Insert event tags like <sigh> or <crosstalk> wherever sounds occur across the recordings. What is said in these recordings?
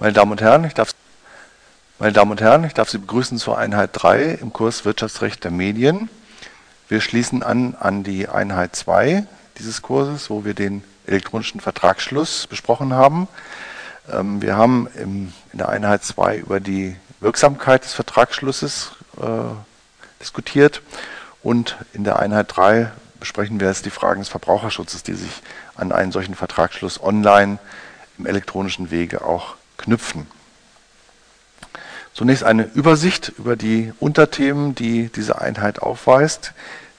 Meine Damen und Herren, ich darf, meine Damen und Herren, ich darf Sie begrüßen zur Einheit 3 im Kurs Wirtschaftsrecht der Medien. Wir schließen an an die Einheit 2 dieses Kurses, wo wir den elektronischen Vertragsschluss besprochen haben. Ähm, wir haben in der Einheit 2 über die Wirksamkeit des Vertragsschlusses äh, diskutiert und in der Einheit 3 besprechen wir jetzt die Fragen des Verbraucherschutzes, die sich an einen solchen Vertragsschluss online im elektronischen Wege auch knüpfen. Zunächst eine Übersicht über die Unterthemen, die diese Einheit aufweist.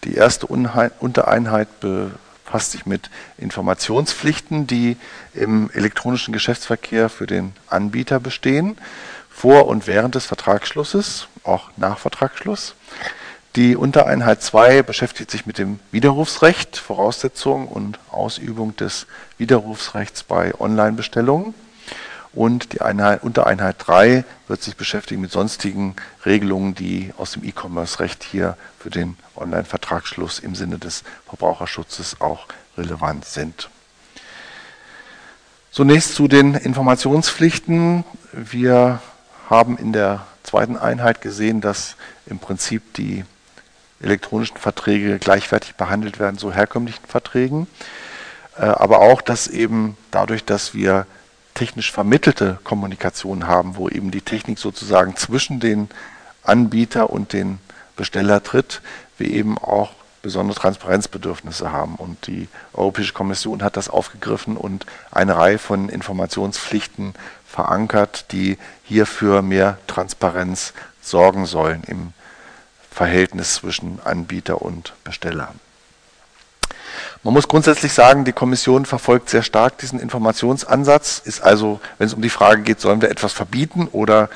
Die erste Untereinheit befasst sich mit Informationspflichten, die im elektronischen Geschäftsverkehr für den Anbieter bestehen, vor und während des Vertragsschlusses, auch nach Vertragsschluss. Die Untereinheit 2 beschäftigt sich mit dem Widerrufsrecht, Voraussetzungen und Ausübung des Widerrufsrechts bei Online-Bestellungen. Und die Einheit, Untereinheit 3 wird sich beschäftigen mit sonstigen Regelungen, die aus dem E-Commerce-Recht hier für den Online-Vertragsschluss im Sinne des Verbraucherschutzes auch relevant sind. Zunächst zu den Informationspflichten. Wir haben in der zweiten Einheit gesehen, dass im Prinzip die elektronischen Verträge gleichwertig behandelt werden zu herkömmlichen Verträgen. Äh, aber auch, dass eben dadurch, dass wir technisch vermittelte Kommunikation haben, wo eben die Technik sozusagen zwischen den Anbieter und den Besteller tritt, wir eben auch besondere Transparenzbedürfnisse haben. Und die Europäische Kommission hat das aufgegriffen und eine Reihe von Informationspflichten verankert, die hier für mehr Transparenz sorgen sollen im Verhältnis zwischen Anbieter und Besteller. Man muss grundsätzlich sagen, die Kommission verfolgt sehr stark diesen Informationsansatz, ist also, wenn es um die Frage geht, sollen wir etwas verbieten oder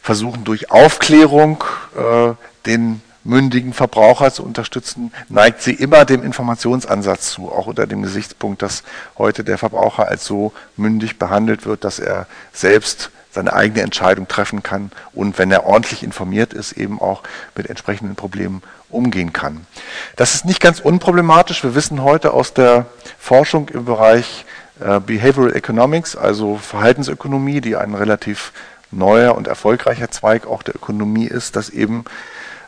versuchen durch Aufklärung äh, den mündigen Verbraucher zu unterstützen, neigt sie immer dem Informationsansatz zu, auch unter dem Gesichtspunkt, dass heute der Verbraucher als so mündig behandelt wird, dass er selbst seine eigene Entscheidung treffen kann und wenn er ordentlich informiert ist, eben auch mit entsprechenden Problemen umgehen kann. Das ist nicht ganz unproblematisch. Wir wissen heute aus der Forschung im Bereich äh, Behavioral Economics, also Verhaltensökonomie, die ein relativ neuer und erfolgreicher Zweig auch der Ökonomie ist, dass eben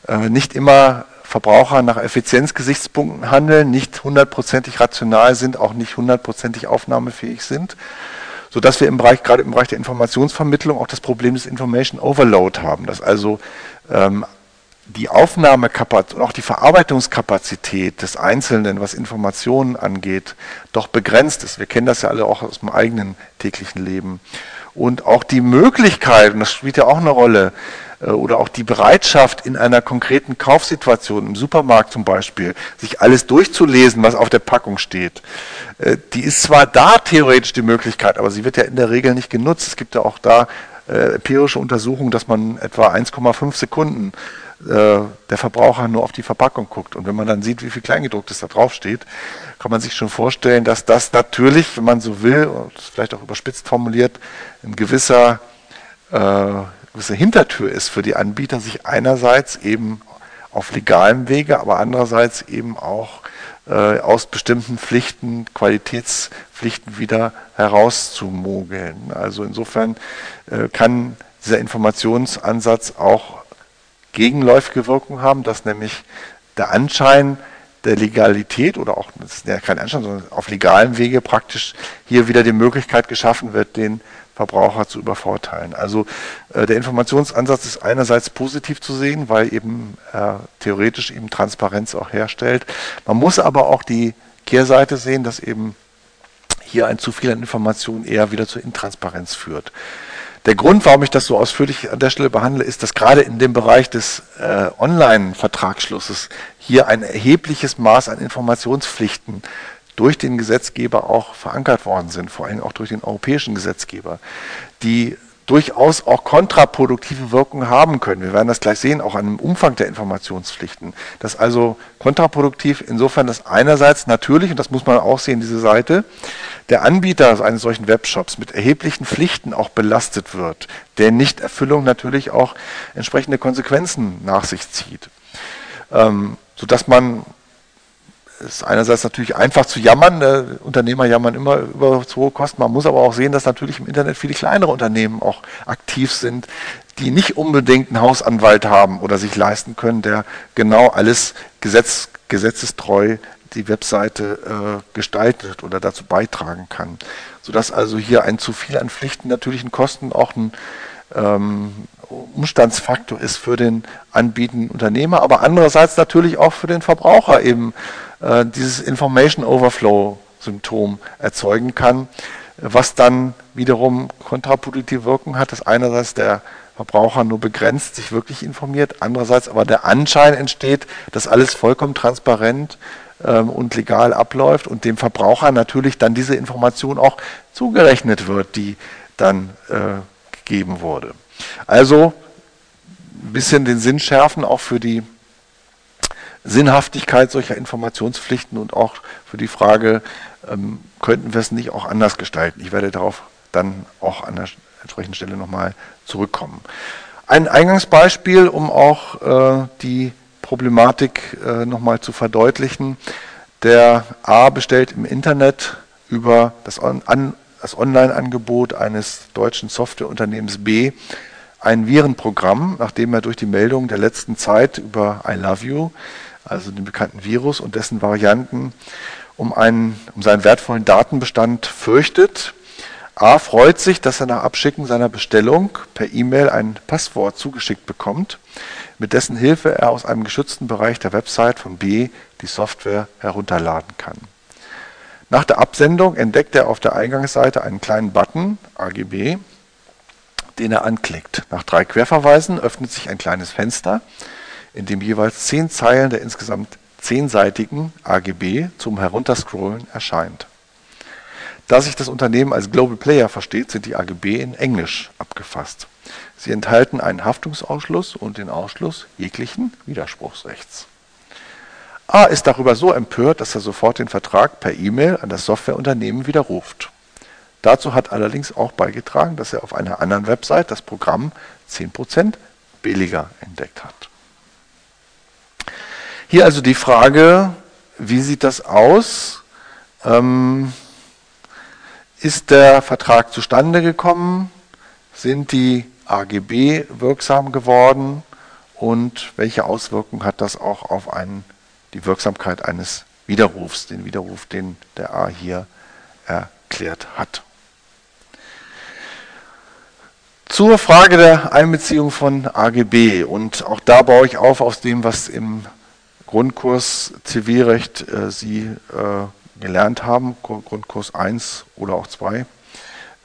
äh, nicht immer Verbraucher nach Effizienzgesichtspunkten handeln, nicht hundertprozentig rational sind, auch nicht hundertprozentig aufnahmefähig sind, sodass wir im Bereich, gerade im Bereich der Informationsvermittlung auch das Problem des Information Overload haben, dass also ähm, die Aufnahmekapazität und auch die Verarbeitungskapazität des Einzelnen, was Informationen angeht, doch begrenzt ist. Wir kennen das ja alle auch aus dem eigenen täglichen Leben. Und auch die Möglichkeit, und das spielt ja auch eine Rolle, oder auch die Bereitschaft in einer konkreten Kaufsituation, im Supermarkt zum Beispiel, sich alles durchzulesen, was auf der Packung steht, äh, die ist zwar da theoretisch die Möglichkeit, aber sie wird ja in der Regel nicht genutzt. Es gibt ja auch da äh, empirische Untersuchungen, dass man etwa 1,5 Sekunden äh, der Verbraucher nur auf die Verpackung guckt. Und wenn man dann sieht, wie viel Kleingedrucktes da drauf steht, kann man sich schon vorstellen, dass das natürlich, wenn man so will, und vielleicht auch überspitzt formuliert, ein gewisser, äh, gewisse Hintertür ist für die Anbieter, sich einerseits eben auf legalem Wege, aber andererseits eben auch äh, aus bestimmten Pflichten, Qualitätspflichten wieder herauszumogeln. Also insofern äh, kann dieser Informationsansatz auch gegenläufige Wirkung haben, dass nämlich der Anschein der Legalität oder auch, das ist ja kein Anschein, sondern auf legalem Wege praktisch hier wieder die Möglichkeit geschaffen wird, den Verbraucher zu übervorteilen. Also äh, der Informationsansatz ist einerseits positiv zu sehen, weil eben äh, theoretisch eben Transparenz auch herstellt. Man muss aber auch die Kehrseite sehen, dass eben hier ein zu viel an Informationen eher wieder zur Intransparenz führt. Der Grund, warum ich das so ausführlich an der Stelle behandle, ist, dass gerade in dem Bereich des äh, Online-Vertragsschlusses hier ein erhebliches Maß an Informationspflichten durch den Gesetzgeber auch verankert worden sind, vor allem auch durch den europäischen Gesetzgeber, die durchaus auch kontraproduktive Wirkungen haben können. Wir werden das gleich sehen, auch an dem Umfang der Informationspflichten. Das ist also kontraproduktiv insofern, dass einerseits natürlich, und das muss man auch sehen, diese Seite, der Anbieter eines solchen Webshops mit erheblichen Pflichten auch belastet wird, der Nichterfüllung natürlich auch entsprechende Konsequenzen nach sich zieht. Ähm, sodass man ist einerseits natürlich einfach zu jammern. Äh, Unternehmer jammern immer über zu hohe Kosten. Man muss aber auch sehen, dass natürlich im Internet viele kleinere Unternehmen auch aktiv sind, die nicht unbedingt einen Hausanwalt haben oder sich leisten können, der genau alles Gesetz, gesetzestreu die Webseite äh, gestaltet oder dazu beitragen kann. Sodass also hier ein zu viel an Pflichten natürlichen Kosten auch ein ähm, Umstandsfaktor ist für den anbietenden Unternehmer, aber andererseits natürlich auch für den Verbraucher eben äh, dieses Information Overflow Symptom erzeugen kann, was dann wiederum kontraproduktive Wirkung hat, dass einerseits der Verbraucher nur begrenzt sich wirklich informiert, andererseits aber der Anschein entsteht, dass alles vollkommen transparent ähm, und legal abläuft und dem Verbraucher natürlich dann diese Information auch zugerechnet wird, die dann äh, gegeben wurde. Also ein bisschen den Sinn schärfen, auch für die Sinnhaftigkeit solcher Informationspflichten und auch für die Frage, ähm, könnten wir es nicht auch anders gestalten. Ich werde darauf dann auch an der entsprechenden Stelle nochmal zurückkommen. Ein Eingangsbeispiel, um auch äh, die Problematik äh, nochmal zu verdeutlichen. Der A bestellt im Internet über das, On das Online-Angebot eines deutschen Softwareunternehmens B ein Virenprogramm, nachdem er durch die Meldung der letzten Zeit über I Love You, also den bekannten Virus und dessen Varianten, um, einen, um seinen wertvollen Datenbestand fürchtet. A freut sich, dass er nach Abschicken seiner Bestellung per E-Mail ein Passwort zugeschickt bekommt, mit dessen Hilfe er aus einem geschützten Bereich der Website von B die Software herunterladen kann. Nach der Absendung entdeckt er auf der Eingangsseite einen kleinen Button AGB, den er anklickt. Nach drei Querverweisen öffnet sich ein kleines Fenster, in dem jeweils zehn Zeilen der insgesamt zehnseitigen AGB zum Herunterscrollen erscheint. Da sich das Unternehmen als Global Player versteht, sind die AGB in Englisch abgefasst. Sie enthalten einen Haftungsausschluss und den Ausschluss jeglichen Widerspruchsrechts. A ist darüber so empört, dass er sofort den Vertrag per E-Mail an das Softwareunternehmen widerruft. Dazu hat allerdings auch beigetragen, dass er auf einer anderen Website das Programm 10% billiger entdeckt hat. Hier also die Frage, wie sieht das aus? Ähm, ist der Vertrag zustande gekommen? Sind die AGB wirksam geworden? Und welche Auswirkungen hat das auch auf einen die Wirksamkeit eines Widerrufs, den Widerruf, den der A hier erklärt hat. Zur Frage der Einbeziehung von AGB und auch da baue ich auf aus dem, was im Grundkurs Zivilrecht äh, Sie äh, gelernt haben, Grundkurs 1 oder auch 2,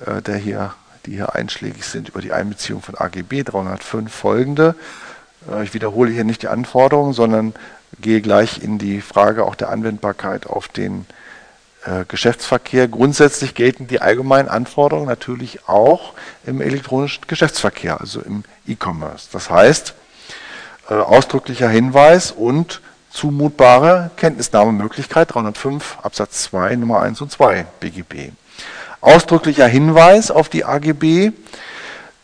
äh, der hier, die hier einschlägig sind über die Einbeziehung von AGB 305 folgende. Äh, ich wiederhole hier nicht die Anforderungen, sondern gehe gleich in die Frage auch der Anwendbarkeit auf den äh, Geschäftsverkehr. Grundsätzlich gelten die allgemeinen Anforderungen natürlich auch im elektronischen Geschäftsverkehr, also im E-Commerce. Das heißt, äh, ausdrücklicher Hinweis und zumutbare Kenntnisnahmemöglichkeit 305 Absatz 2 Nummer 1 und 2 BGB. Ausdrücklicher Hinweis auf die AGB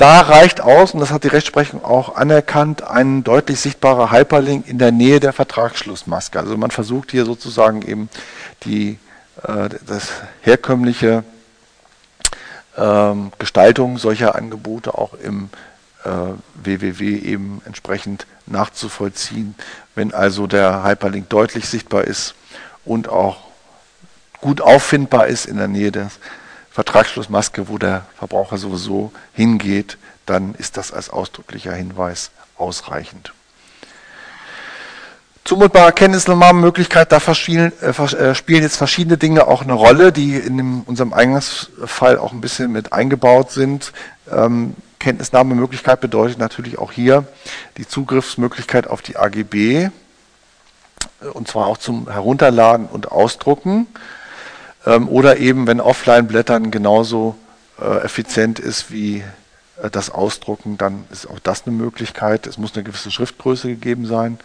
da reicht aus, und das hat die Rechtsprechung auch anerkannt, ein deutlich sichtbarer Hyperlink in der Nähe der Vertragsschlussmaske. Also man versucht hier sozusagen eben die, äh, das herkömmliche ähm, Gestaltung solcher Angebote auch im äh, WWW eben entsprechend nachzuvollziehen. Wenn also der Hyperlink deutlich sichtbar ist und auch gut auffindbar ist in der Nähe des Vertragsschlussmaske, wo der Verbraucher sowieso hingeht, dann ist das als ausdrücklicher Hinweis ausreichend. Zumutbare Kenntnisnahmemöglichkeit, da äh, äh, spielen jetzt verschiedene Dinge auch eine Rolle, die in unserem Eingangsfall auch ein bisschen mit eingebaut sind. Ähm, Kenntnisnahmemöglichkeit bedeutet natürlich auch hier die Zugriffsmöglichkeit auf die AGB, äh, und zwar auch zum Herunterladen und Ausdrucken. Ähm, oder eben, wenn Offline-Blättern genauso äh, effizient ist wie äh, das Ausdrucken, dann ist auch das eine Möglichkeit. Es muss eine gewisse Schriftgröße gegeben sein.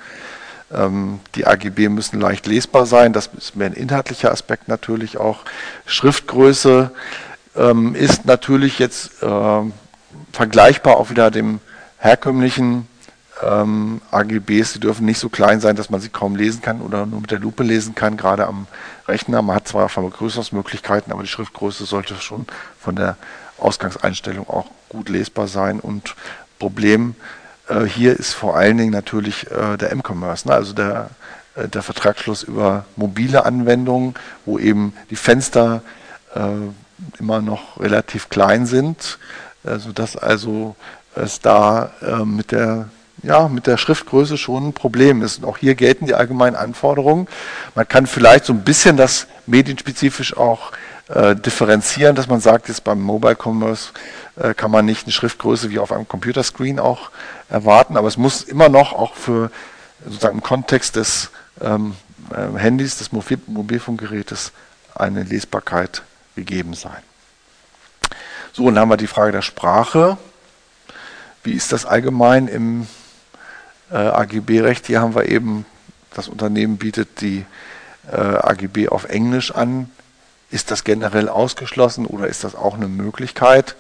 Ähm, die AGB müssen leicht lesbar sein. Das ist mehr ein inhaltlicher Aspekt natürlich auch. Schriftgröße ähm, ist natürlich jetzt äh, vergleichbar auch wieder dem herkömmlichen ähm, AGBs, die dürfen nicht so klein sein, dass man sie kaum lesen kann oder nur mit der Lupe lesen kann, gerade am Rechner. Man hat zwar Vergrößerungsmöglichkeiten, aber die Schriftgröße sollte schon von der Ausgangseinstellung auch gut lesbar sein. Und Problem äh, hier ist vor allen Dingen natürlich äh, der M-Commerce, ne? also der, äh, der Vertragsschluss über mobile Anwendungen, wo eben die Fenster äh, immer noch relativ klein sind, sodass also es da äh, mit der ja, mit der Schriftgröße schon ein Problem ist. Und auch hier gelten die allgemeinen Anforderungen. Man kann vielleicht so ein bisschen das medienspezifisch auch äh, differenzieren, dass man sagt, jetzt beim Mobile Commerce äh, kann man nicht eine Schriftgröße wie auf einem Computerscreen auch erwarten, aber es muss immer noch auch für sozusagen im Kontext des ähm, äh, Handys, des Mobil Mobilfunkgerätes eine Lesbarkeit gegeben sein. So, und dann haben wir die Frage der Sprache. Wie ist das allgemein im äh, AGB-Recht. Hier haben wir eben, das Unternehmen bietet die äh, AGB auf Englisch an. Ist das generell ausgeschlossen oder ist das auch eine Möglichkeit?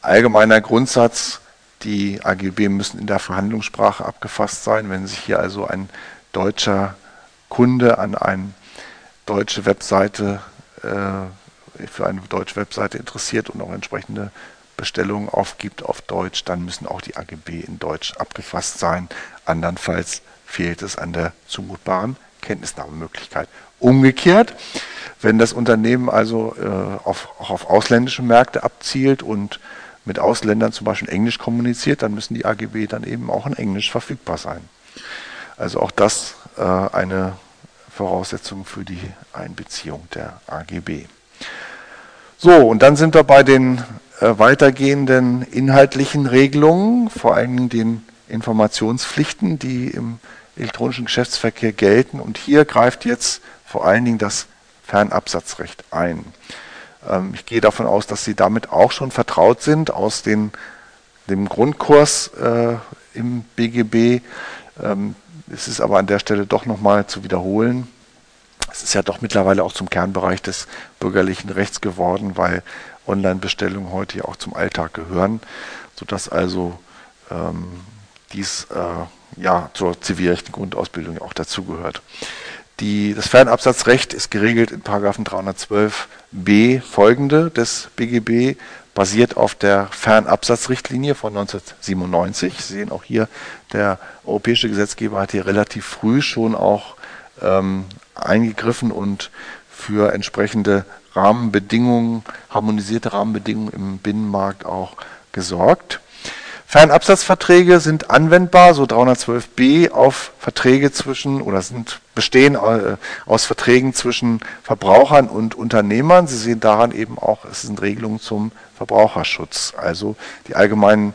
Allgemeiner Grundsatz, die AGB müssen in der Verhandlungssprache abgefasst sein. Wenn sich hier also ein deutscher Kunde an eine deutsche Webseite äh, für eine deutsche Webseite interessiert und auch entsprechende Bestellungen aufgibt auf Deutsch, dann müssen auch die AGB in Deutsch abgefasst sein. Andernfalls fehlt es an der zumutbaren Kenntnisnahmemöglichkeit. Umgekehrt, wenn das Unternehmen also äh, auf, auch auf ausländische Märkte abzielt und mit Ausländern zum Beispiel Englisch kommuniziert, dann müssen die AGB dann eben auch in Englisch verfügbar sein. Also auch das äh, eine Voraussetzung für die Einbeziehung der AGB. So, und dann sind wir bei den äh, weitergehenden inhaltlichen Regelungen, vor allem den Informationspflichten, die im elektronischen Geschäftsverkehr gelten. Und hier greift jetzt vor allen Dingen das Fernabsatzrecht ein. Ähm, ich gehe davon aus, dass Sie damit auch schon vertraut sind aus den, dem Grundkurs äh, im BGB. Ähm, es ist aber an der Stelle doch nochmal zu wiederholen. Es ist ja doch mittlerweile auch zum Kernbereich des bürgerlichen Rechts geworden, weil Online-Bestellungen heute ja auch zum Alltag gehören, sodass also ähm, dies äh, ja zur zivilrechten Grundausbildung auch dazugehört. Die, das Fernabsatzrecht ist geregelt in 312b folgende des BGB, basiert auf der Fernabsatzrichtlinie von 1997. Sie sehen auch hier, der europäische Gesetzgeber hat hier relativ früh schon auch ähm, eingegriffen und für entsprechende Rahmenbedingungen, harmonisierte Rahmenbedingungen im Binnenmarkt auch gesorgt. Fernabsatzverträge sind anwendbar, so 312b, auf Verträge zwischen oder sind bestehen äh, aus Verträgen zwischen Verbrauchern und Unternehmern. Sie sehen daran eben auch, es sind Regelungen zum Verbraucherschutz, also die allgemeinen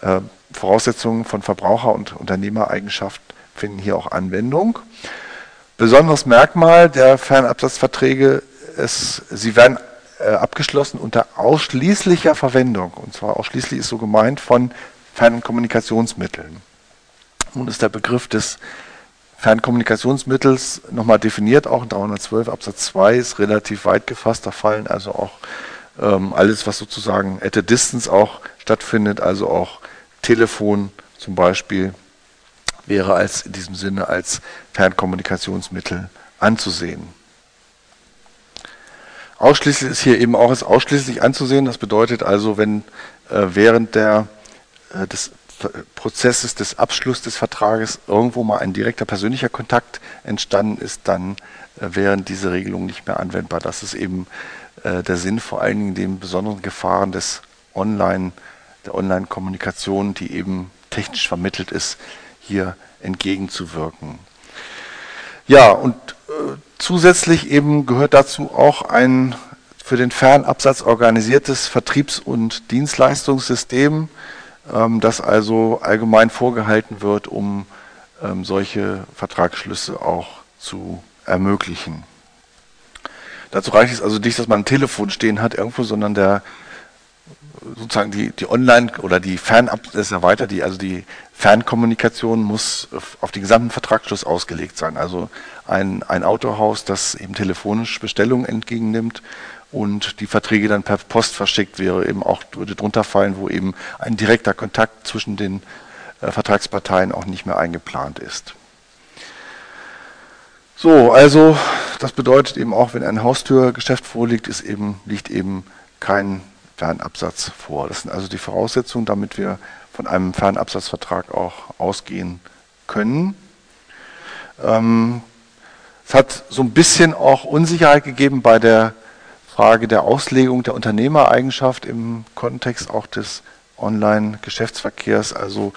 äh, Voraussetzungen von Verbraucher- und Unternehmereigenschaft finden hier auch Anwendung. Besonderes Merkmal der Fernabsatzverträge es, sie werden äh, abgeschlossen unter ausschließlicher Verwendung. Und zwar ausschließlich ist so gemeint von Fernkommunikationsmitteln. Nun ist der Begriff des Fernkommunikationsmittels nochmal definiert, auch in 312 Absatz 2 ist relativ weit gefasst. Da fallen also auch ähm, alles, was sozusagen at a distance auch stattfindet, also auch Telefon zum Beispiel, wäre als in diesem Sinne als Fernkommunikationsmittel anzusehen. Ausschließlich ist hier eben auch als ausschließlich anzusehen. Das bedeutet also, wenn äh, während der, äh, des Prozesses des Abschlusses des Vertrages irgendwo mal ein direkter persönlicher Kontakt entstanden ist, dann äh, wären diese Regelungen nicht mehr anwendbar. Das ist eben äh, der Sinn vor allen Dingen den besonderen Gefahren des Online, der Online-Kommunikation, die eben technisch vermittelt ist, hier entgegenzuwirken. Ja, und zusätzlich eben gehört dazu auch ein für den Fernabsatz organisiertes Vertriebs- und Dienstleistungssystem, ähm, das also allgemein vorgehalten wird, um ähm, solche Vertragsschlüsse auch zu ermöglichen. Dazu reicht es also nicht, dass man ein Telefon stehen hat irgendwo, sondern der sozusagen die, die Online- oder die Fernab, das ist ja weiter, die, also die Fernkommunikation muss auf den gesamten Vertragsschluss ausgelegt sein. Also ein, ein Autohaus, das eben telefonisch Bestellungen entgegennimmt und die Verträge dann per Post verschickt wäre, eben auch würde drunter fallen, wo eben ein direkter Kontakt zwischen den äh, Vertragsparteien auch nicht mehr eingeplant ist. So, also das bedeutet eben auch, wenn ein Haustürgeschäft vorliegt, ist eben, liegt eben kein Fernabsatz vor. Das sind also die Voraussetzungen, damit wir von einem Fernabsatzvertrag auch ausgehen können. Ähm, es hat so ein bisschen auch Unsicherheit gegeben bei der Frage der Auslegung der Unternehmereigenschaft im Kontext auch des Online-Geschäftsverkehrs. Also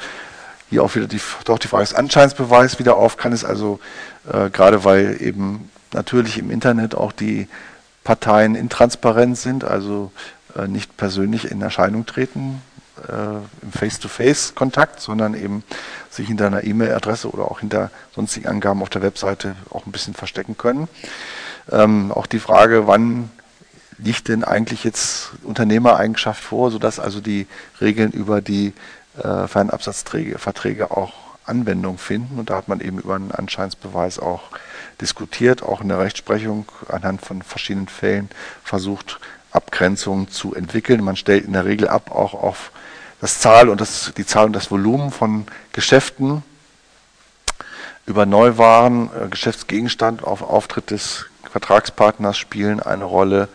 hier auch wieder die, doch die Frage des Anscheinsbeweis wieder auf. Kann es also, äh, gerade weil eben natürlich im Internet auch die Parteien intransparent sind, also äh, nicht persönlich in Erscheinung treten, äh, im Face-to-Face-Kontakt, sondern eben sich hinter einer E-Mail-Adresse oder auch hinter sonstigen Angaben auf der Webseite auch ein bisschen verstecken können. Ähm, auch die Frage, wann liegt denn eigentlich jetzt Unternehmereigenschaft vor, sodass also die Regeln über die äh, Fernabsatzverträge auch Anwendung finden. Und da hat man eben über einen Anscheinsbeweis auch diskutiert, auch in der Rechtsprechung anhand von verschiedenen Fällen versucht, Abgrenzungen zu entwickeln. Man stellt in der Regel ab auch auf das Zahl und das, die Zahl und das Volumen von Geschäften über Neuwaren, äh, Geschäftsgegenstand auf Auftritt des Vertragspartners spielen eine Rolle.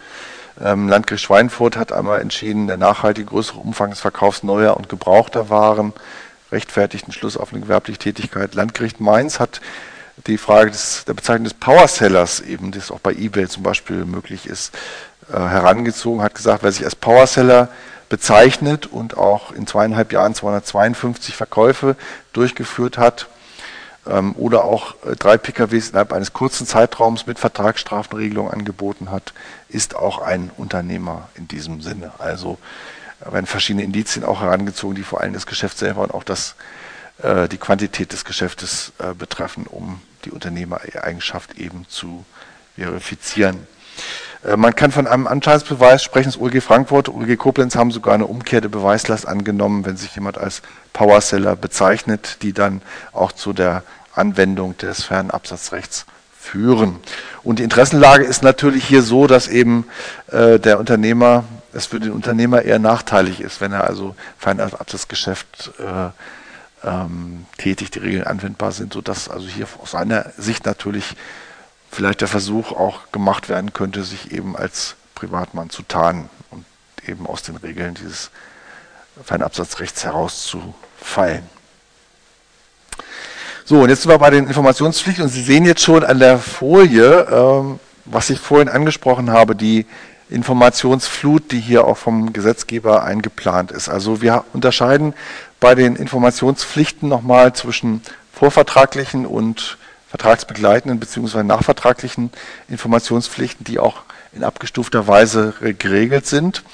Ähm, Landgericht Schweinfurt hat einmal entschieden, der nachhaltige größere Umfang des Verkaufs neuer und gebrauchter Waren rechtfertigt einen Schluss auf eine gewerbliche Tätigkeit. Landgericht Mainz hat die Frage des, der Bezeichnung des Powersellers, eben, das auch bei eBay zum Beispiel möglich ist, äh, herangezogen, hat gesagt, wer sich als Powerseller bezeichnet und auch in zweieinhalb Jahren 252 Verkäufe durchgeführt hat ähm, oder auch äh, drei PKWs innerhalb eines kurzen Zeitraums mit Vertragsstrafenregelung angeboten hat, ist auch ein Unternehmer in diesem Sinne. Also äh, werden verschiedene Indizien auch herangezogen, die vor allem das Geschäft selber und auch das, äh, die Quantität des Geschäftes äh, betreffen, um die Unternehmereigenschaft eben zu verifizieren. Äh, man kann von einem Anscheinsbeweis sprechen. Das OLG Frankfurt, OLG Koblenz haben sogar eine umkehrte Beweislast angenommen, wenn sich jemand als Powerseller bezeichnet, die dann auch zu der Anwendung des Fernabsatzrechts führen. Und die Interessenlage ist natürlich hier so, dass eben äh, der Unternehmer, es für den Unternehmer eher nachteilig ist, wenn er also Fernabsatzgeschäft äh, ähm, tätigt, die Regeln anwendbar sind, sodass also hier aus seiner Sicht natürlich vielleicht der Versuch auch gemacht werden könnte, sich eben als Privatmann zu tarnen und eben aus den Regeln dieses Fernabsatzrechts herauszufallen. So, und jetzt sind wir bei den Informationspflichten und Sie sehen jetzt schon an der Folie, ähm, was ich vorhin angesprochen habe, die Informationsflut, die hier auch vom Gesetzgeber eingeplant ist. Also wir unterscheiden bei den Informationspflichten nochmal zwischen vorvertraglichen und vertragsbegleitenden bzw. nachvertraglichen Informationspflichten, die auch in abgestufter Weise geregelt sind.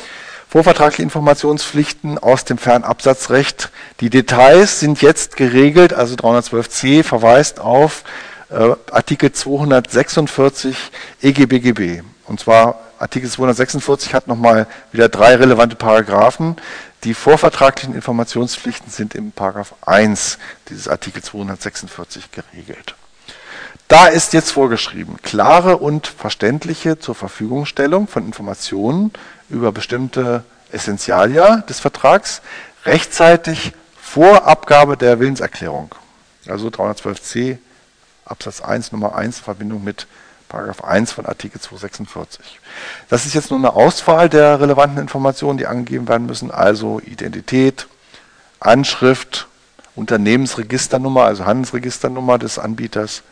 Vorvertragliche Informationspflichten aus dem Fernabsatzrecht. Die Details sind jetzt geregelt, also 312c verweist auf äh, Artikel 246 EGBGB. Und zwar Artikel 246 hat nochmal wieder drei relevante Paragraphen. Die vorvertraglichen Informationspflichten sind im Paragraph 1 dieses Artikel 246 geregelt. Da ist jetzt vorgeschrieben, klare und verständliche zur Verfügungstellung von Informationen über bestimmte Essentialia des Vertrags rechtzeitig vor Abgabe der Willenserklärung. Also 312c Absatz 1 Nummer 1 Verbindung mit Paragraph 1 von Artikel 246. Das ist jetzt nur eine Auswahl der relevanten Informationen, die angegeben werden müssen, also Identität, Anschrift, Unternehmensregisternummer, also Handelsregisternummer des Anbieters,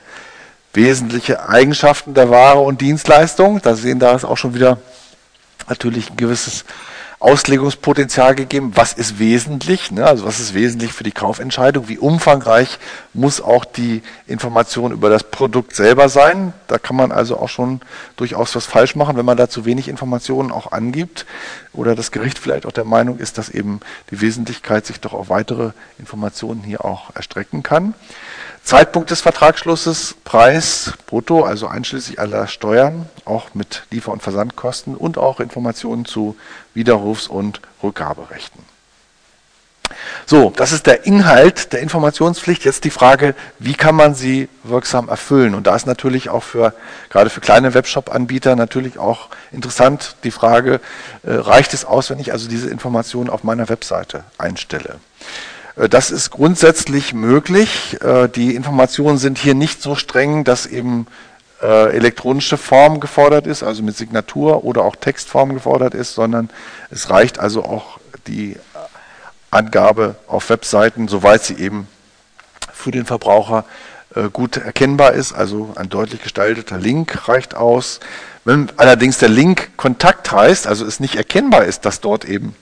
wesentliche Eigenschaften der Ware und Dienstleistung. Da sehen da ist auch schon wieder natürlich ein gewisses Auslegungspotenzial gegeben. Was ist wesentlich? Ne? Also was ist wesentlich für die Kaufentscheidung? Wie umfangreich muss auch die Information über das Produkt selber sein? Da kann man also auch schon durchaus was falsch machen, wenn man da zu wenig Informationen auch angibt oder das Gericht vielleicht auch der Meinung ist, dass eben die Wesentlichkeit sich doch auf weitere Informationen hier auch erstrecken kann. Zeitpunkt des Vertragsschlusses, Preis, Brutto, also einschließlich aller Steuern, auch mit Liefer- und Versandkosten und auch Informationen zu Widerrufs- und Rückgaberechten. So, das ist der Inhalt der Informationspflicht. Jetzt die Frage, wie kann man sie wirksam erfüllen? Und da ist natürlich auch für, gerade für kleine Webshop-Anbieter natürlich auch interessant die Frage, äh, reicht es aus, wenn ich also diese Informationen auf meiner Webseite einstelle? Äh, das ist grundsätzlich möglich. Äh, die Informationen sind hier nicht so streng, dass eben äh, elektronische Form gefordert ist, also mit Signatur oder auch Textform gefordert ist, sondern es reicht also auch die Angabe auf Webseiten, soweit sie eben für den Verbraucher gut erkennbar ist, also ein deutlich gestalteter Link reicht aus. Wenn allerdings der Link Kontakt heißt, also es nicht erkennbar ist, dass dort eben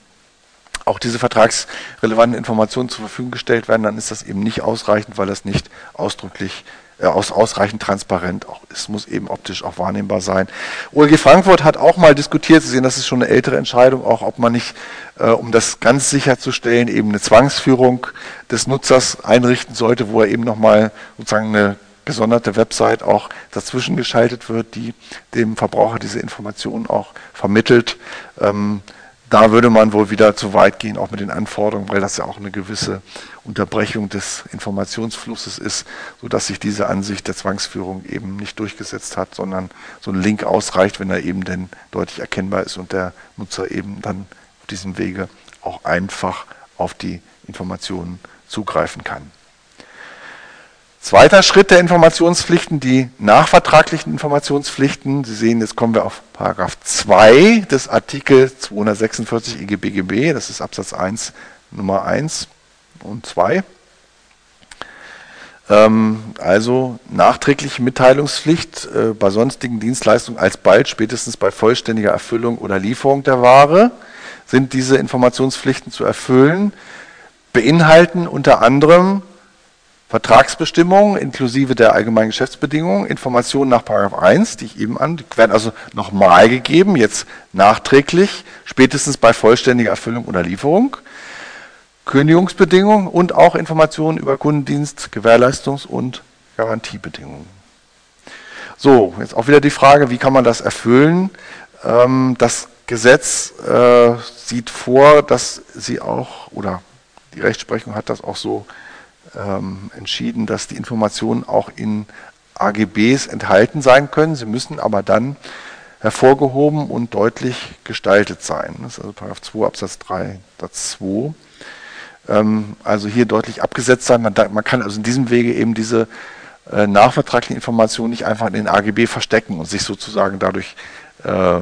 auch diese vertragsrelevanten Informationen zur Verfügung gestellt werden, dann ist das eben nicht ausreichend, weil das nicht ausdrücklich äh, aus, ausreichend transparent auch ist, muss eben optisch auch wahrnehmbar sein. OLG Frankfurt hat auch mal diskutiert, Sie sehen, das ist schon eine ältere Entscheidung, auch ob man nicht, äh, um das ganz sicherzustellen, eben eine Zwangsführung des Nutzers einrichten sollte, wo er eben nochmal sozusagen eine gesonderte Website auch dazwischen geschaltet wird, die dem Verbraucher diese Informationen auch vermittelt. Ähm, da würde man wohl wieder zu weit gehen, auch mit den Anforderungen, weil das ja auch eine gewisse Unterbrechung des Informationsflusses ist, sodass sich diese Ansicht der Zwangsführung eben nicht durchgesetzt hat, sondern so ein Link ausreicht, wenn er eben denn deutlich erkennbar ist und der Nutzer eben dann auf diesem Wege auch einfach auf die Informationen zugreifen kann. Zweiter Schritt der Informationspflichten, die nachvertraglichen Informationspflichten. Sie sehen, jetzt kommen wir auf Paragraph 2 des Artikel 246 EGBGB, das ist Absatz 1 Nummer 1 und 2. Ähm, also nachträgliche Mitteilungspflicht äh, bei sonstigen Dienstleistungen alsbald, spätestens bei vollständiger Erfüllung oder Lieferung der Ware, sind diese Informationspflichten zu erfüllen, beinhalten unter anderem Vertragsbestimmungen inklusive der allgemeinen Geschäftsbedingungen, Informationen nach 1, die ich eben an, die werden also nochmal gegeben, jetzt nachträglich, spätestens bei vollständiger Erfüllung oder Lieferung. Kündigungsbedingungen und auch Informationen über Kundendienst, Gewährleistungs- und Garantiebedingungen. So, jetzt auch wieder die Frage, wie kann man das erfüllen? Ähm, das Gesetz äh, sieht vor, dass sie auch, oder die Rechtsprechung hat das auch so ähm, entschieden, dass die Informationen auch in AGBs enthalten sein können. Sie müssen aber dann hervorgehoben und deutlich gestaltet sein. Das ist also Paragraph 2 Absatz 3 Satz 2. Ähm, also hier deutlich abgesetzt sein. Man, man, kann also in diesem Wege eben diese äh, nachvertraglichen Informationen nicht einfach in den AGB verstecken und sich sozusagen dadurch äh,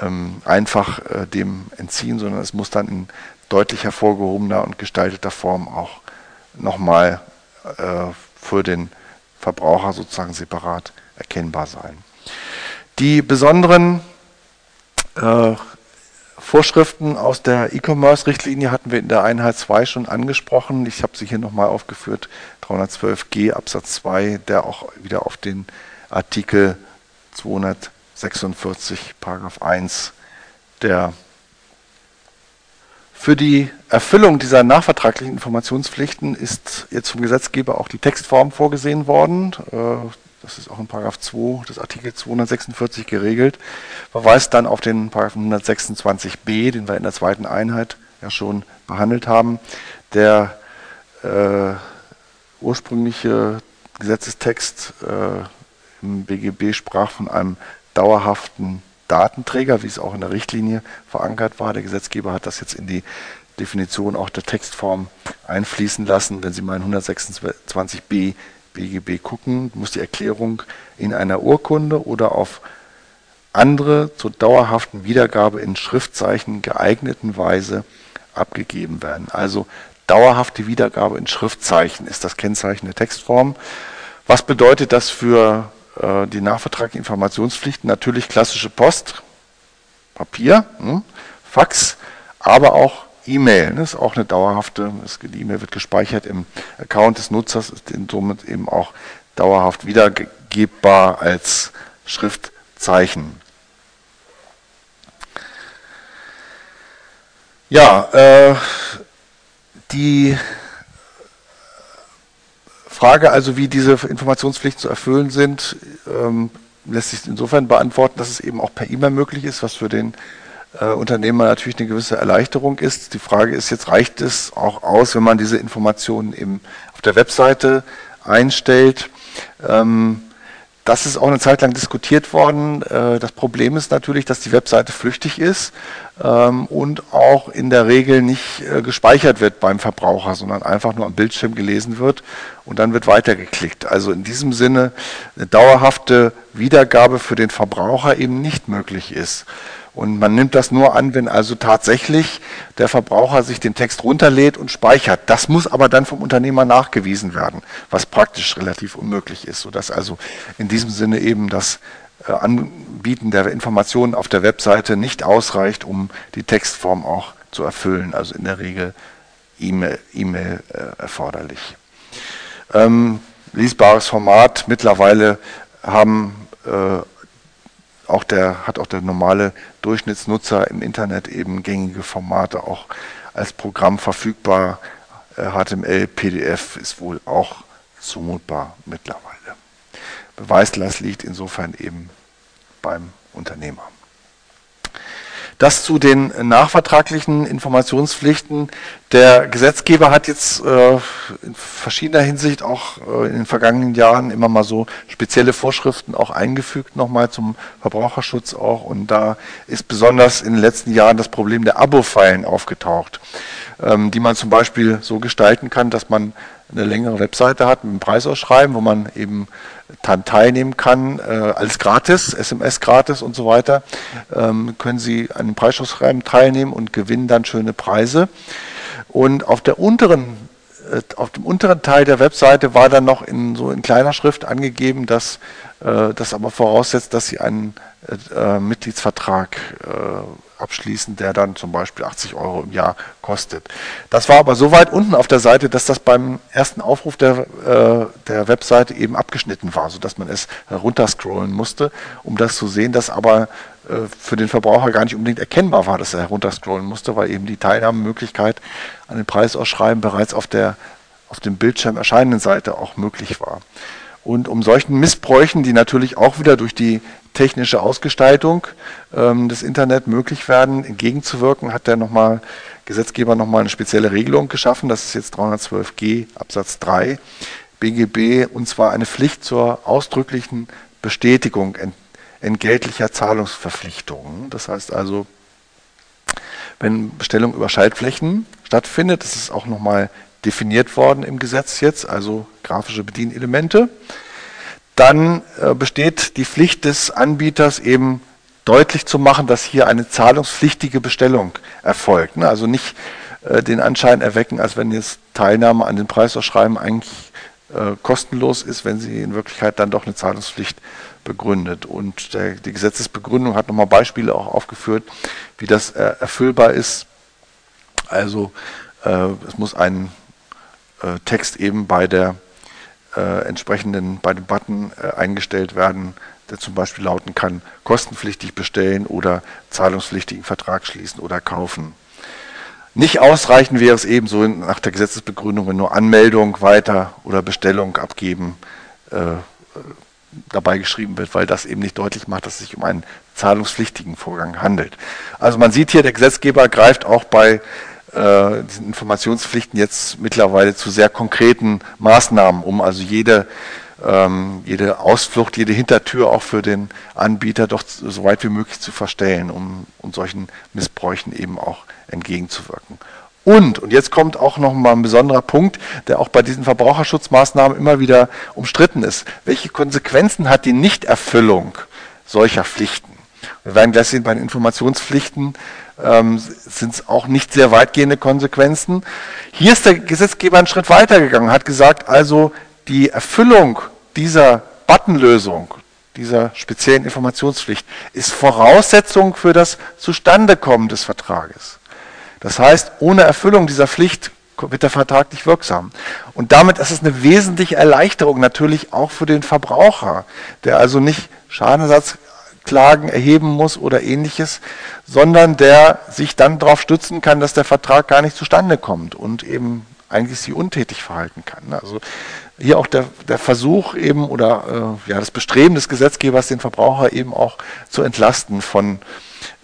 ähm, einfach äh, dem entziehen, sondern es muss dann in deutlich hervorgehobener und gestalteter Form auch nochmal äh, für den Verbraucher sozusagen separat erkennbar sein. Die besonderen äh, Vorschriften aus der E-Commerce-Richtlinie hatten wir in der Einheit 2 schon angesprochen. Ich habe sie hier nochmal aufgeführt, 312g Absatz 2, der auch wieder auf den Artikel 246 Paragraph 1 der für die Erfüllung dieser nachvertraglichen Informationspflichten ist jetzt vom Gesetzgeber auch die Textform vorgesehen worden. Äh, das ist auch in Paragraph 2 des Artikels 246 geregelt. Verweist dann auf den Paragraph 126b, den wir in der zweiten Einheit ja schon behandelt haben. Der äh, ursprüngliche Gesetzestext äh, im BGB sprach von einem dauerhaften Datenträger, wie es auch in der Richtlinie verankert war. Der Gesetzgeber hat das jetzt in die Definition auch der Textform einfließen lassen. Wenn Sie mal in 126b BGB gucken, muss die Erklärung in einer Urkunde oder auf andere zur dauerhaften Wiedergabe in Schriftzeichen geeigneten Weise abgegeben werden. Also dauerhafte Wiedergabe in Schriftzeichen ist das Kennzeichen der Textform. Was bedeutet das für äh, die nachvertraglichen Informationspflichten natürlich klassische Post, Papier, hm, Fax, aber auch E-Mail. Das ne, ist auch eine dauerhafte, die E-Mail wird gespeichert im Account des Nutzers, ist somit eben auch dauerhaft wiedergebbar als Schriftzeichen. Ja, äh, die Frage also, wie diese Informationspflichten zu erfüllen sind, ähm, lässt sich insofern beantworten, dass es eben auch per E-Mail möglich ist, was für den äh, Unternehmer natürlich eine gewisse Erleichterung ist. Die Frage ist jetzt, reicht es auch aus, wenn man diese Informationen eben auf der Webseite einstellt? Ähm, das ist auch eine Zeit lang diskutiert worden. Äh, das Problem ist natürlich, dass die Webseite flüchtig ist ähm, und auch in der Regel nicht äh, gespeichert wird beim Verbraucher, sondern einfach nur am Bildschirm gelesen wird und dann wird weitergeklickt. Also in diesem Sinne eine dauerhafte Wiedergabe für den Verbraucher eben nicht möglich ist. Und man nimmt das nur an, wenn also tatsächlich der Verbraucher sich den Text runterlädt und speichert. Das muss aber dann vom Unternehmer nachgewiesen werden, was praktisch relativ unmöglich ist, sodass also in diesem Sinne eben das äh, Anbieten der Informationen auf der Webseite nicht ausreicht, um die Textform auch zu erfüllen. Also in der Regel E-Mail e erforderlich. Ähm, lesbares Format. Mittlerweile haben äh, auch der, hat auch der normale Durchschnittsnutzer im Internet eben gängige Formate auch als Programm verfügbar. HTML, äh, PDF ist wohl auch zumutbar mittlerweile. Beweislast liegt insofern eben beim Unternehmer. Das zu den nachvertraglichen Informationspflichten. Der Gesetzgeber hat jetzt äh, in verschiedener Hinsicht auch äh, in den vergangenen Jahren immer mal so spezielle Vorschriften auch eingefügt, nochmal zum Verbraucherschutz auch. Und da ist besonders in den letzten Jahren das Problem der Abo-Fallen aufgetaucht, ähm, die man zum Beispiel so gestalten kann, dass man eine längere Webseite hat mit einem Preisausschreiben, wo man eben dann teilnehmen kann, äh, alles gratis, SMS gratis und so weiter, ähm, können Sie an dem Preisausschreiben teilnehmen und gewinnen dann schöne Preise. Und auf der unteren äh, auf dem unteren Teil der Webseite war dann noch in so in kleiner Schrift angegeben, dass das aber voraussetzt, dass Sie einen äh, Mitgliedsvertrag äh, abschließen, der dann zum Beispiel 80 Euro im Jahr kostet. Das war aber so weit unten auf der Seite, dass das beim ersten Aufruf der, äh, der Webseite eben abgeschnitten war, sodass man es herunterscrollen musste, um das zu sehen, dass aber äh, für den Verbraucher gar nicht unbedingt erkennbar war, dass er herunterscrollen musste, weil eben die Teilnahmemöglichkeit an den Preisausschreiben bereits auf der auf dem Bildschirm erscheinenden Seite auch möglich war. Und um solchen Missbräuchen, die natürlich auch wieder durch die technische Ausgestaltung ähm, des Internet möglich werden, entgegenzuwirken, hat der nochmal, Gesetzgeber nochmal eine spezielle Regelung geschaffen. Das ist jetzt 312g Absatz 3 BGB und zwar eine Pflicht zur ausdrücklichen Bestätigung ent entgeltlicher Zahlungsverpflichtungen. Das heißt also, wenn Bestellung über Schaltflächen stattfindet, das ist auch nochmal definiert worden im Gesetz jetzt, also grafische Bedienelemente, dann äh, besteht die Pflicht des Anbieters eben deutlich zu machen, dass hier eine zahlungspflichtige Bestellung erfolgt. Ne? Also nicht äh, den Anschein erwecken, als wenn jetzt Teilnahme an den Preisausschreiben eigentlich äh, kostenlos ist, wenn sie in Wirklichkeit dann doch eine Zahlungspflicht begründet. Und der, die Gesetzesbegründung hat nochmal Beispiele auch aufgeführt, wie das erfüllbar ist. Also es muss ein äh, Text eben bei der äh, entsprechenden, bei dem Button äh, eingestellt werden, der zum Beispiel lauten kann, kostenpflichtig bestellen oder zahlungspflichtigen Vertrag schließen oder kaufen. Nicht ausreichend wäre es ebenso nach der Gesetzesbegründung, wenn nur Anmeldung weiter oder Bestellung abgeben äh, dabei geschrieben wird, weil das eben nicht deutlich macht, dass es sich um einen zahlungspflichtigen Vorgang handelt. Also man sieht hier, der Gesetzgeber greift auch bei äh, Informationspflichten jetzt mittlerweile zu sehr konkreten Maßnahmen, um also jede, ähm, jede Ausflucht, jede Hintertür auch für den Anbieter doch so weit wie möglich zu verstellen, um, um solchen Missbräuchen eben auch entgegenzuwirken. Und, und jetzt kommt auch noch mal ein besonderer Punkt, der auch bei diesen Verbraucherschutzmaßnahmen immer wieder umstritten ist. Welche Konsequenzen hat die Nichterfüllung solcher Pflichten? Wir werden gleich sehen, bei den Informationspflichten ähm, sind es auch nicht sehr weitgehende Konsequenzen. Hier ist der Gesetzgeber einen Schritt weitergegangen, hat gesagt, also die Erfüllung dieser Buttonlösung, dieser speziellen Informationspflicht, ist Voraussetzung für das Zustandekommen des Vertrages. Das heißt, ohne Erfüllung dieser Pflicht wird der Vertrag nicht wirksam. Und damit ist es eine wesentliche Erleichterung natürlich auch für den Verbraucher, der also nicht Schadenersatz Klagen erheben muss oder ähnliches, sondern der sich dann darauf stützen kann, dass der Vertrag gar nicht zustande kommt und eben eigentlich sich untätig verhalten kann. Also hier auch der, der Versuch eben oder äh, ja, das Bestreben des Gesetzgebers, den Verbraucher eben auch zu entlasten von,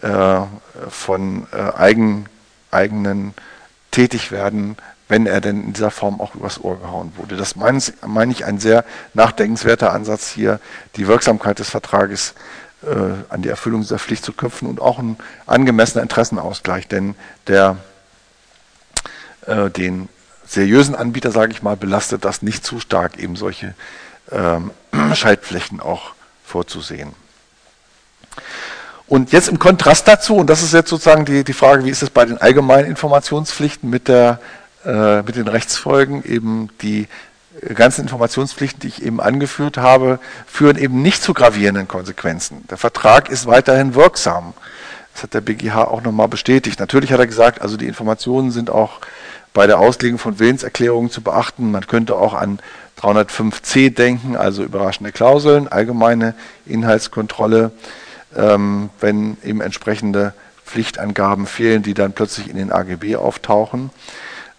äh, von äh, eigen, eigenen Tätigwerden wenn er denn in dieser Form auch übers Ohr gehauen wurde. Das meine mein ich ein sehr nachdenkenswerter Ansatz hier, die Wirksamkeit des Vertrages äh, an die Erfüllung dieser Pflicht zu köpfen und auch ein angemessener Interessenausgleich, denn der äh, den seriösen Anbieter, sage ich mal, belastet das nicht zu stark, eben solche ähm, <clears throat> Schaltflächen auch vorzusehen. Und jetzt im Kontrast dazu, und das ist jetzt sozusagen die, die Frage, wie ist es bei den allgemeinen Informationspflichten mit, der, äh, mit den Rechtsfolgen, eben die ganzen Informationspflichten, die ich eben angeführt habe, führen eben nicht zu gravierenden Konsequenzen. Der Vertrag ist weiterhin wirksam. Das hat der BGH auch nochmal bestätigt. Natürlich hat er gesagt, also die Informationen sind auch bei der Auslegung von Willenserklärungen zu beachten. Man könnte auch an 305c denken, also überraschende Klauseln, allgemeine Inhaltskontrolle ähm, wenn eben entsprechende Pflichtangaben fehlen, die dann plötzlich in den AGB auftauchen.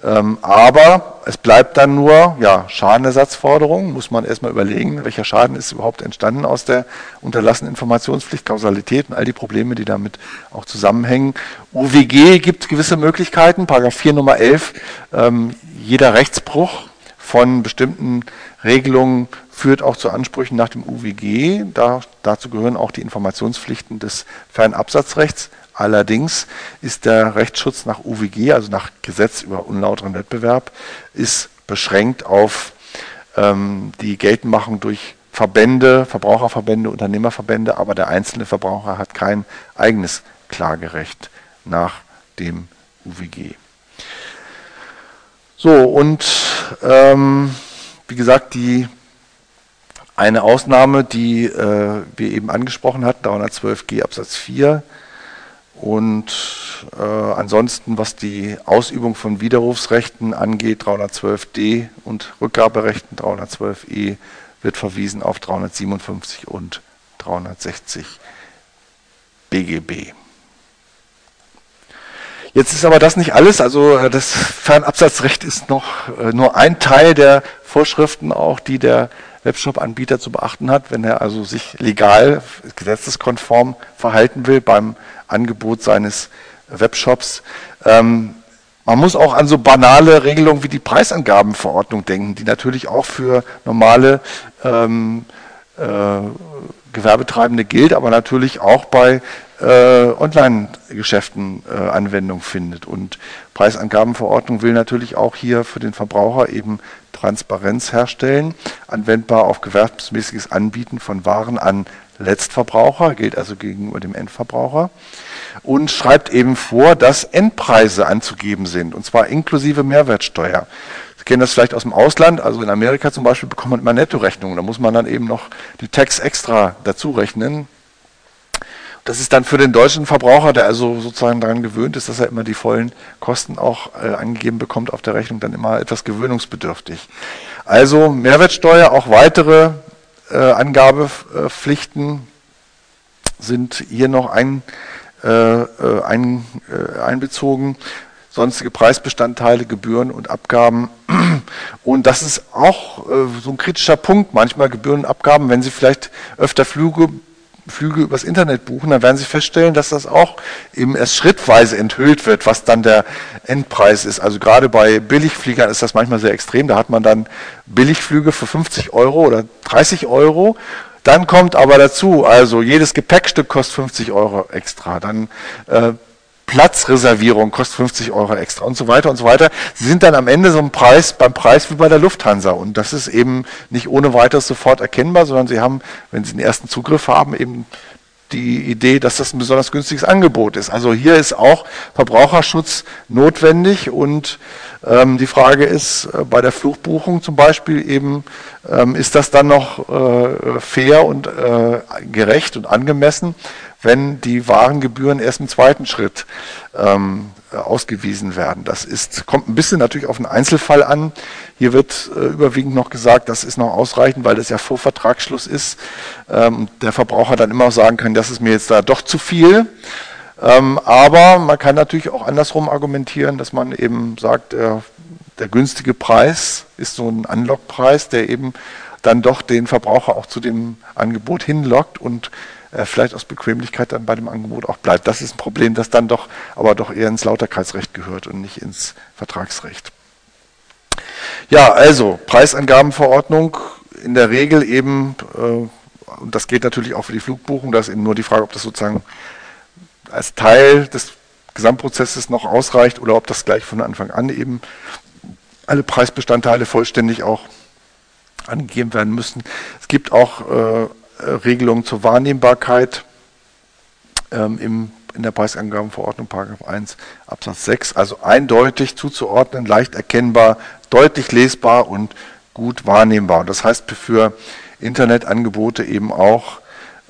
Ähm, aber es bleibt dann nur ja, Schadenersatzforderung, muss man erstmal überlegen, welcher Schaden ist überhaupt entstanden aus der unterlassenen Informationspflicht, Kausalität und all die Probleme, die damit auch zusammenhängen. UWG gibt gewisse Möglichkeiten, Paragraph 4 Nummer 11, ähm, jeder Rechtsbruch von bestimmten Regelungen führt auch zu Ansprüchen nach dem UWG. Da, dazu gehören auch die Informationspflichten des Fernabsatzrechts. Allerdings ist der Rechtsschutz nach UWG, also nach Gesetz über unlauteren Wettbewerb, ist beschränkt auf ähm, die Geltendmachung durch Verbände, Verbraucherverbände, Unternehmerverbände, aber der einzelne Verbraucher hat kein eigenes Klagerecht nach dem UWG. So, und ähm, wie gesagt, die eine Ausnahme, die äh, wir eben angesprochen hatten, 312g Absatz 4. Und äh, ansonsten, was die Ausübung von Widerrufsrechten angeht, 312d und Rückgaberechten 312e, wird verwiesen auf 357 und 360 BGB. Jetzt ist aber das nicht alles, also äh, das Fernabsatzrecht ist noch äh, nur ein Teil der Vorschriften, auch die der Webshop-Anbieter zu beachten hat, wenn er also sich legal, gesetzeskonform verhalten will beim Angebot seines Webshops. Ähm, man muss auch an so banale Regelungen wie die Preisangabenverordnung denken, die natürlich auch für normale ähm, äh, Gewerbetreibende gilt, aber natürlich auch bei äh, Online-Geschäften äh, Anwendung findet. Und Preisangabenverordnung will natürlich auch hier für den Verbraucher eben Transparenz herstellen, anwendbar auf gewerbsmäßiges Anbieten von Waren an Letztverbraucher, gilt also gegenüber dem Endverbraucher, und schreibt eben vor, dass Endpreise anzugeben sind, und zwar inklusive Mehrwertsteuer. Sie kennen das vielleicht aus dem Ausland, also in Amerika zum Beispiel bekommt man immer Nettorechnungen, da muss man dann eben noch die Tax extra dazu rechnen, das ist dann für den deutschen Verbraucher, der also sozusagen daran gewöhnt ist, dass er immer die vollen Kosten auch äh, angegeben bekommt auf der Rechnung, dann immer etwas gewöhnungsbedürftig. Also Mehrwertsteuer, auch weitere Angabepflichten sind hier noch ein, äh, äh ein, äh, einbezogen. Sonstige Preisbestandteile, Gebühren und Abgaben. Und das ist auch äh, so ein kritischer Punkt. Manchmal Gebühren und Abgaben, wenn Sie vielleicht öfter Flüge Flüge übers Internet buchen, dann werden Sie feststellen, dass das auch eben erst schrittweise enthüllt wird, was dann der Endpreis ist. Also gerade bei Billigfliegern ist das manchmal sehr extrem. Da hat man dann Billigflüge für 50 Euro oder 30 Euro. Dann kommt aber dazu, also jedes Gepäckstück kostet 50 Euro extra. Dann äh, Platzreservierung kostet 50 Euro extra und so weiter und so weiter. Sie sind dann am Ende so ein Preis beim Preis wie bei der Lufthansa und das ist eben nicht ohne weiteres sofort erkennbar, sondern Sie haben, wenn Sie den ersten Zugriff haben, eben die Idee, dass das ein besonders günstiges Angebot ist. Also hier ist auch Verbraucherschutz notwendig und ähm, die Frage ist äh, bei der Flugbuchung zum Beispiel eben, ähm, ist das dann noch äh, fair und äh, gerecht und angemessen? wenn die Warengebühren erst im zweiten Schritt ähm, ausgewiesen werden. Das ist, kommt ein bisschen natürlich auf den Einzelfall an. Hier wird äh, überwiegend noch gesagt, das ist noch ausreichend, weil das ja vor Vertragsschluss ist. Ähm, der Verbraucher dann immer sagen kann, das ist mir jetzt da doch zu viel. Ähm, aber man kann natürlich auch andersrum argumentieren, dass man eben sagt, der, der günstige Preis ist so ein Unlock-Preis, der eben dann doch den Verbraucher auch zu dem Angebot hinlockt und äh, vielleicht aus Bequemlichkeit dann bei dem Angebot auch bleibt. Das ist ein Problem, das dann doch aber doch eher ins Lauterkeitsrecht gehört und nicht ins Vertragsrecht. Ja, also Preisangabenverordnung in der Regel eben, äh, und das geht natürlich auch für die Flugbuchung, da ist eben nur die Frage, ob das sozusagen als Teil des Gesamtprozesses noch ausreicht oder ob das gleich von Anfang an eben alle Preisbestandteile vollständig auch angegeben werden müssen. Es gibt auch äh, Regelungen zur Wahrnehmbarkeit ähm, im, in der Preisangabenverordnung, Paragraph 1 Absatz 6, also eindeutig zuzuordnen, leicht erkennbar, deutlich lesbar und gut wahrnehmbar. das heißt für Internetangebote eben auch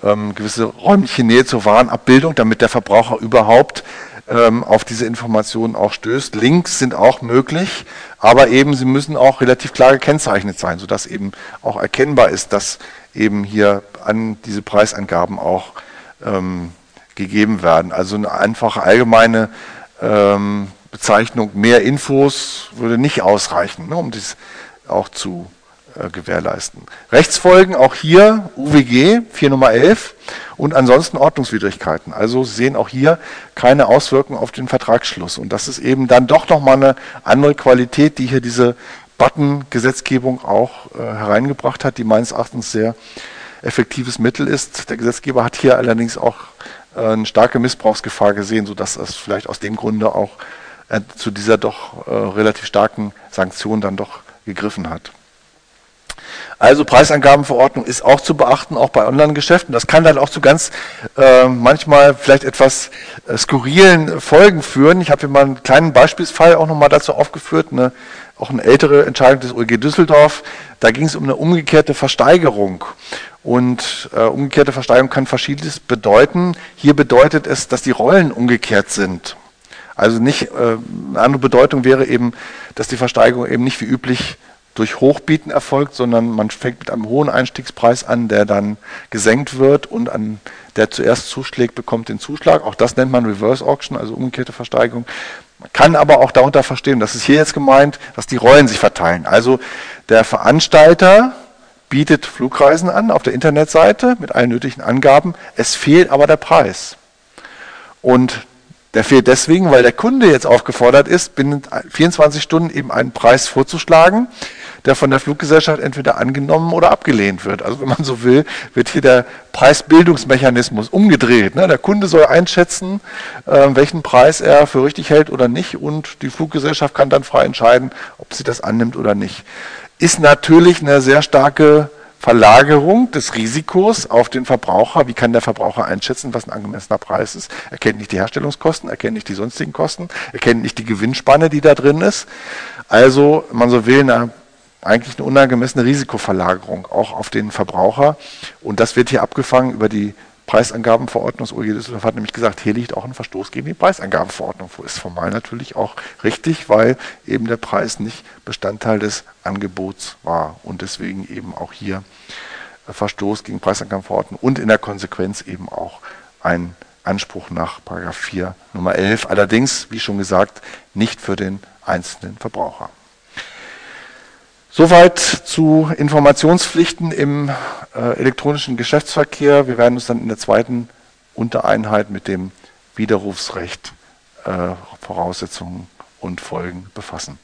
ähm, gewisse räumliche Nähe zur Warenabbildung, damit der Verbraucher überhaupt ähm, auf diese Informationen auch stößt. Links sind auch möglich, aber eben sie müssen auch relativ klar gekennzeichnet sein, sodass eben auch erkennbar ist, dass eben hier an diese Preisangaben auch ähm, gegeben werden. Also eine einfache allgemeine ähm, Bezeichnung mehr Infos würde nicht ausreichen, ne, um dies auch zu äh, gewährleisten. Rechtsfolgen auch hier UWG 4 Nummer 11 und ansonsten Ordnungswidrigkeiten. Also Sie sehen auch hier keine Auswirkungen auf den Vertragsschluss. Und das ist eben dann doch nochmal eine andere Qualität, die hier diese Button-Gesetzgebung auch äh, hereingebracht hat, die meines Erachtens sehr effektives Mittel ist. Der Gesetzgeber hat hier allerdings auch äh, eine starke Missbrauchsgefahr gesehen, sodass es vielleicht aus dem Grunde auch äh, zu dieser doch äh, relativ starken Sanktion dann doch gegriffen hat. Also Preisangabenverordnung ist auch zu beachten, auch bei Online-Geschäften. Das kann dann auch zu ganz äh, manchmal vielleicht etwas äh, skurrilen Folgen führen. Ich habe hier mal einen kleinen Beispielsfall auch nochmal dazu aufgeführt, eine, auch eine ältere Entscheidung des OEG Düsseldorf. Da ging es um eine umgekehrte Versteigerung. Und äh, umgekehrte Versteigerung kann verschiedenes bedeuten. Hier bedeutet es, dass die Rollen umgekehrt sind. Also nicht, äh, eine andere Bedeutung wäre eben, dass die Versteigerung eben nicht wie üblich durch Hochbieten erfolgt, sondern man fängt mit einem hohen Einstiegspreis an, der dann gesenkt wird und an der zuerst zuschlägt, bekommt den Zuschlag. Auch das nennt man Reverse Auction, also umgekehrte Versteigerung. Man kann aber auch darunter verstehen, das ist hier jetzt gemeint, dass die Rollen sich verteilen. Also der Veranstalter bietet Flugreisen an auf der Internetseite mit allen nötigen Angaben. Es fehlt aber der Preis. Und der fehlt deswegen, weil der Kunde jetzt aufgefordert ist, binnen 24 Stunden eben einen Preis vorzuschlagen, der von der Fluggesellschaft entweder angenommen oder abgelehnt wird. Also wenn man so will, wird hier der Preisbildungsmechanismus umgedreht. Ne? Der Kunde soll einschätzen, äh, welchen Preis er für richtig hält oder nicht und die Fluggesellschaft kann dann frei entscheiden, ob sie das annimmt oder nicht. Ist natürlich eine sehr starke Verlagerung des Risikos auf den Verbraucher. Wie kann der Verbraucher einschätzen, was ein angemessener Preis ist? Er kennt nicht die Herstellungskosten, er kennt nicht die sonstigen Kosten, er kennt nicht die Gewinnspanne, die da drin ist. Also, man so will, eine, eigentlich eine unangemessene Risikoverlagerung auch auf den Verbraucher. Und das wird hier abgefangen über die Preisangabenverordnung. Das OEG Düsseldorf hat nämlich gesagt, hier liegt auch ein Verstoß gegen die Preisangabenverordnung. Ist formal natürlich auch richtig, weil eben der Preis nicht Bestandteil des Angebots war und deswegen eben auch hier Verstoß gegen Preisangabenverordnung und in der Konsequenz eben auch ein Anspruch nach 4 Nummer 11. Allerdings, wie schon gesagt, nicht für den einzelnen Verbraucher. Soweit zu Informationspflichten im äh, elektronischen Geschäftsverkehr. Wir werden uns dann in der zweiten Untereinheit mit dem Widerrufsrecht, äh, Voraussetzungen und Folgen befassen.